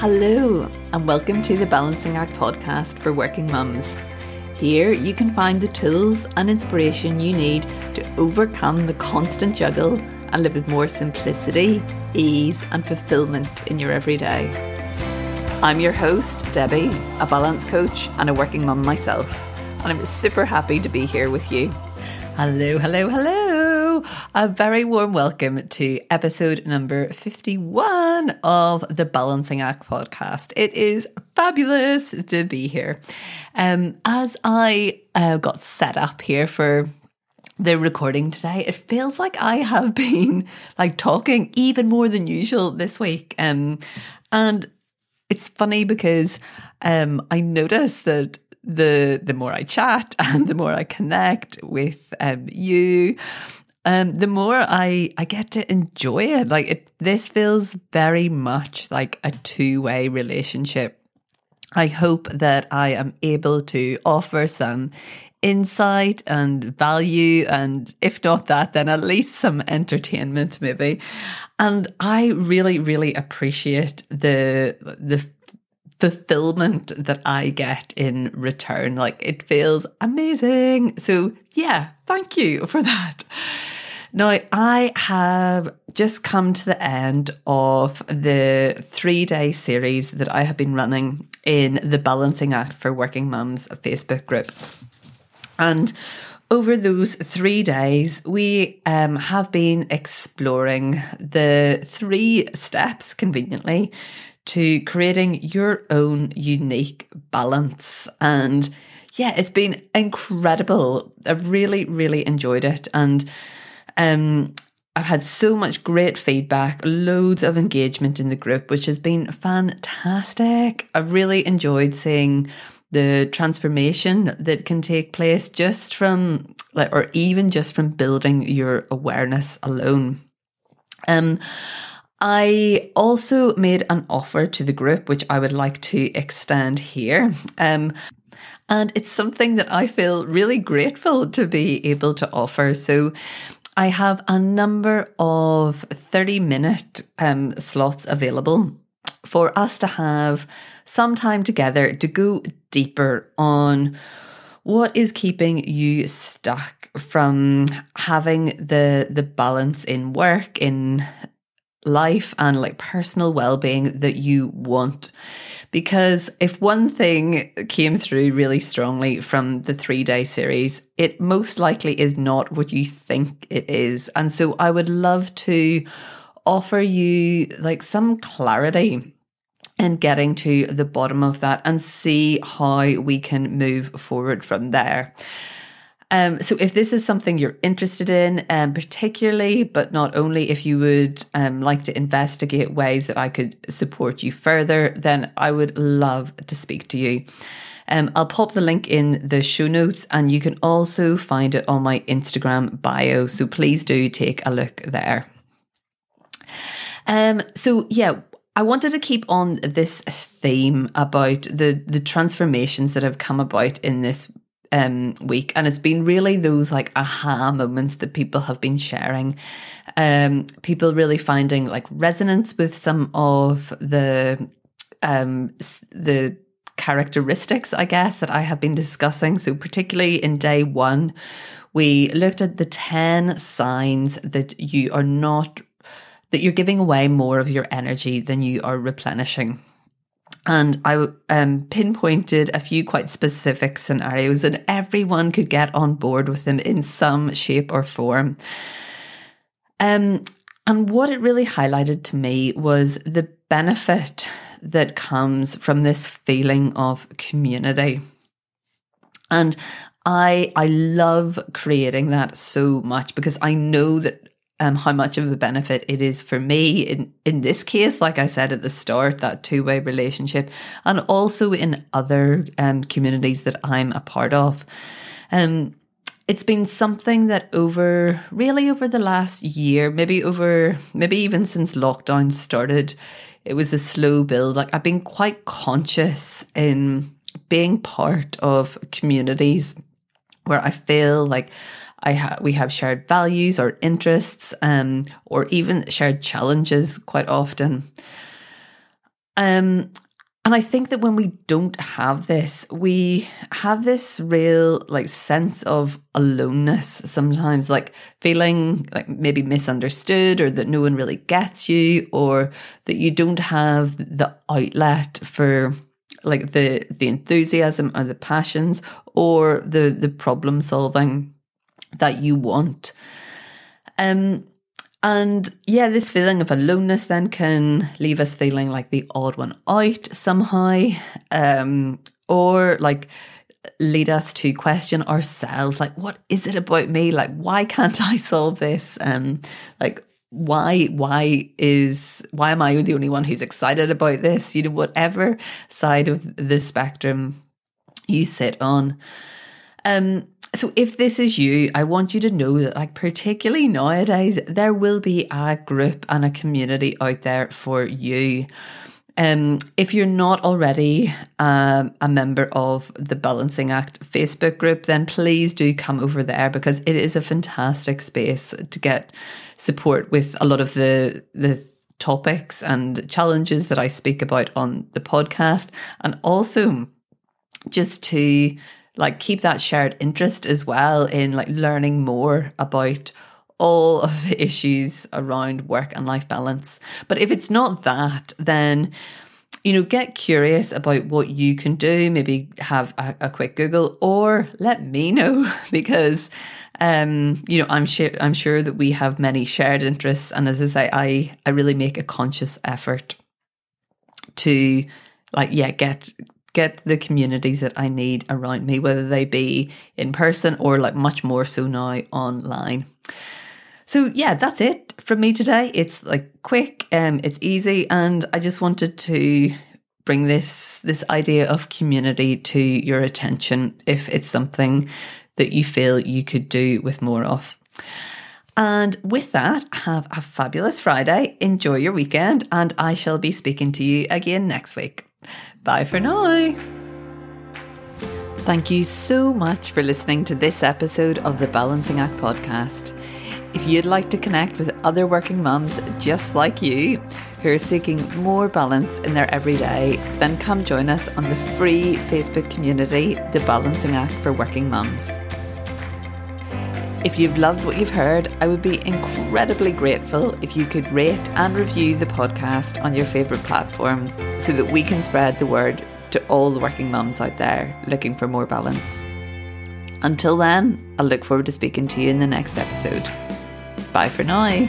Hello, and welcome to the Balancing Act podcast for working mums. Here you can find the tools and inspiration you need to overcome the constant juggle and live with more simplicity, ease, and fulfillment in your everyday. I'm your host, Debbie, a balance coach and a working mum myself, and I'm super happy to be here with you. Hello, hello, hello. A very warm welcome to episode number 51 of the Balancing Act podcast. It is fabulous to be here. Um, as I uh, got set up here for the recording today, it feels like I have been like talking even more than usual this week. Um, and it's funny because um, I noticed that the the more I chat and the more I connect with um, you, um, the more I I get to enjoy it. Like it, this feels very much like a two way relationship. I hope that I am able to offer some insight and value and if not that then at least some entertainment maybe and i really really appreciate the the fulfillment that I get in return. Like it feels amazing. So, yeah, thank you for that. Now, I have just come to the end of the three day series that I have been running in the Balancing Act for Working Mums Facebook group. And over those three days, we um, have been exploring the three steps conveniently to creating your own unique balance. And yeah, it's been incredible. I've really, really enjoyed it. And um, I've had so much great feedback, loads of engagement in the group, which has been fantastic. I've really enjoyed seeing the transformation that can take place just from like or even just from building your awareness alone. Um I also made an offer to the group, which I would like to extend here. Um, and it's something that I feel really grateful to be able to offer. So I have a number of 30 minute um, slots available for us to have some time together to go deeper on what is keeping you stuck from having the the balance in work in life and like personal well-being that you want because if one thing came through really strongly from the 3-day series it most likely is not what you think it is. And so i would love to offer you like some clarity in getting to the bottom of that and see how we can move forward from there um, so if this is something you're interested in, um, particularly, but not only if you would um, like to investigate ways that I could support you further, then I would love to speak to you. Um, I'll pop the link in the show notes and you can also find it on my Instagram bio. So please do take a look there. Um, so yeah, I wanted to keep on this theme about the the transformations that have come about in this um, week, and it's been really those like aha moments that people have been sharing. Um, people really finding like resonance with some of the um, the characteristics, I guess, that I have been discussing. So, particularly in day one, we looked at the 10 signs that you are not, that you're giving away more of your energy than you are replenishing. And I um, pinpointed a few quite specific scenarios, and everyone could get on board with them in some shape or form. Um, and what it really highlighted to me was the benefit that comes from this feeling of community. And I I love creating that so much because I know that um, how much of a benefit it is for me in, in this case, like I said at the start, that two way relationship, and also in other um, communities that I'm a part of. Um, it's been something that over really over the last year, maybe over, maybe even since lockdown started, it was a slow build. Like I've been quite conscious in being part of communities where I feel like I ha- we have shared values or interests, um, or even shared challenges quite often. Um, and I think that when we don't have this, we have this real like sense of aloneness sometimes, like feeling like maybe misunderstood or that no one really gets you or that you don't have the outlet for like the the enthusiasm or the passions or the the problem solving that you want. Um and yeah, this feeling of aloneness then can leave us feeling like the odd one out somehow, um, or like lead us to question ourselves like, what is it about me? Like, why can't I solve this? Um, like, why why is why am I the only one who's excited about this? You know, whatever side of the spectrum you sit on. Um, so if this is you, I want you to know that like particularly nowadays, there will be a group and a community out there for you. Um, if you're not already um, a member of the Balancing Act Facebook group, then please do come over there because it is a fantastic space to get support with a lot of the the topics and challenges that I speak about on the podcast, and also just to like keep that shared interest as well in like learning more about all of the issues around work and life balance. But if it's not that, then you know, get curious about what you can do. Maybe have a, a quick Google or let me know because, um, you know, I'm sure I'm sure that we have many shared interests, and as I say, I I really make a conscious effort to like yeah get get the communities that I need around me, whether they be in person or like much more so now online. So yeah, that's it from me today. It's like quick, um, it's easy, and I just wanted to bring this this idea of community to your attention if it's something that you feel you could do with more of. And with that, have a fabulous Friday. Enjoy your weekend, and I shall be speaking to you again next week. Bye for now. Thank you so much for listening to this episode of the Balancing Act podcast. If you'd like to connect with other working mums just like you who are seeking more balance in their everyday, then come join us on the free Facebook community, The Balancing Act for Working Mums. If you've loved what you've heard, I would be incredibly grateful if you could rate and review the podcast on your favourite platform so that we can spread the word to all the working mums out there looking for more balance. Until then, I'll look forward to speaking to you in the next episode. Bye for now.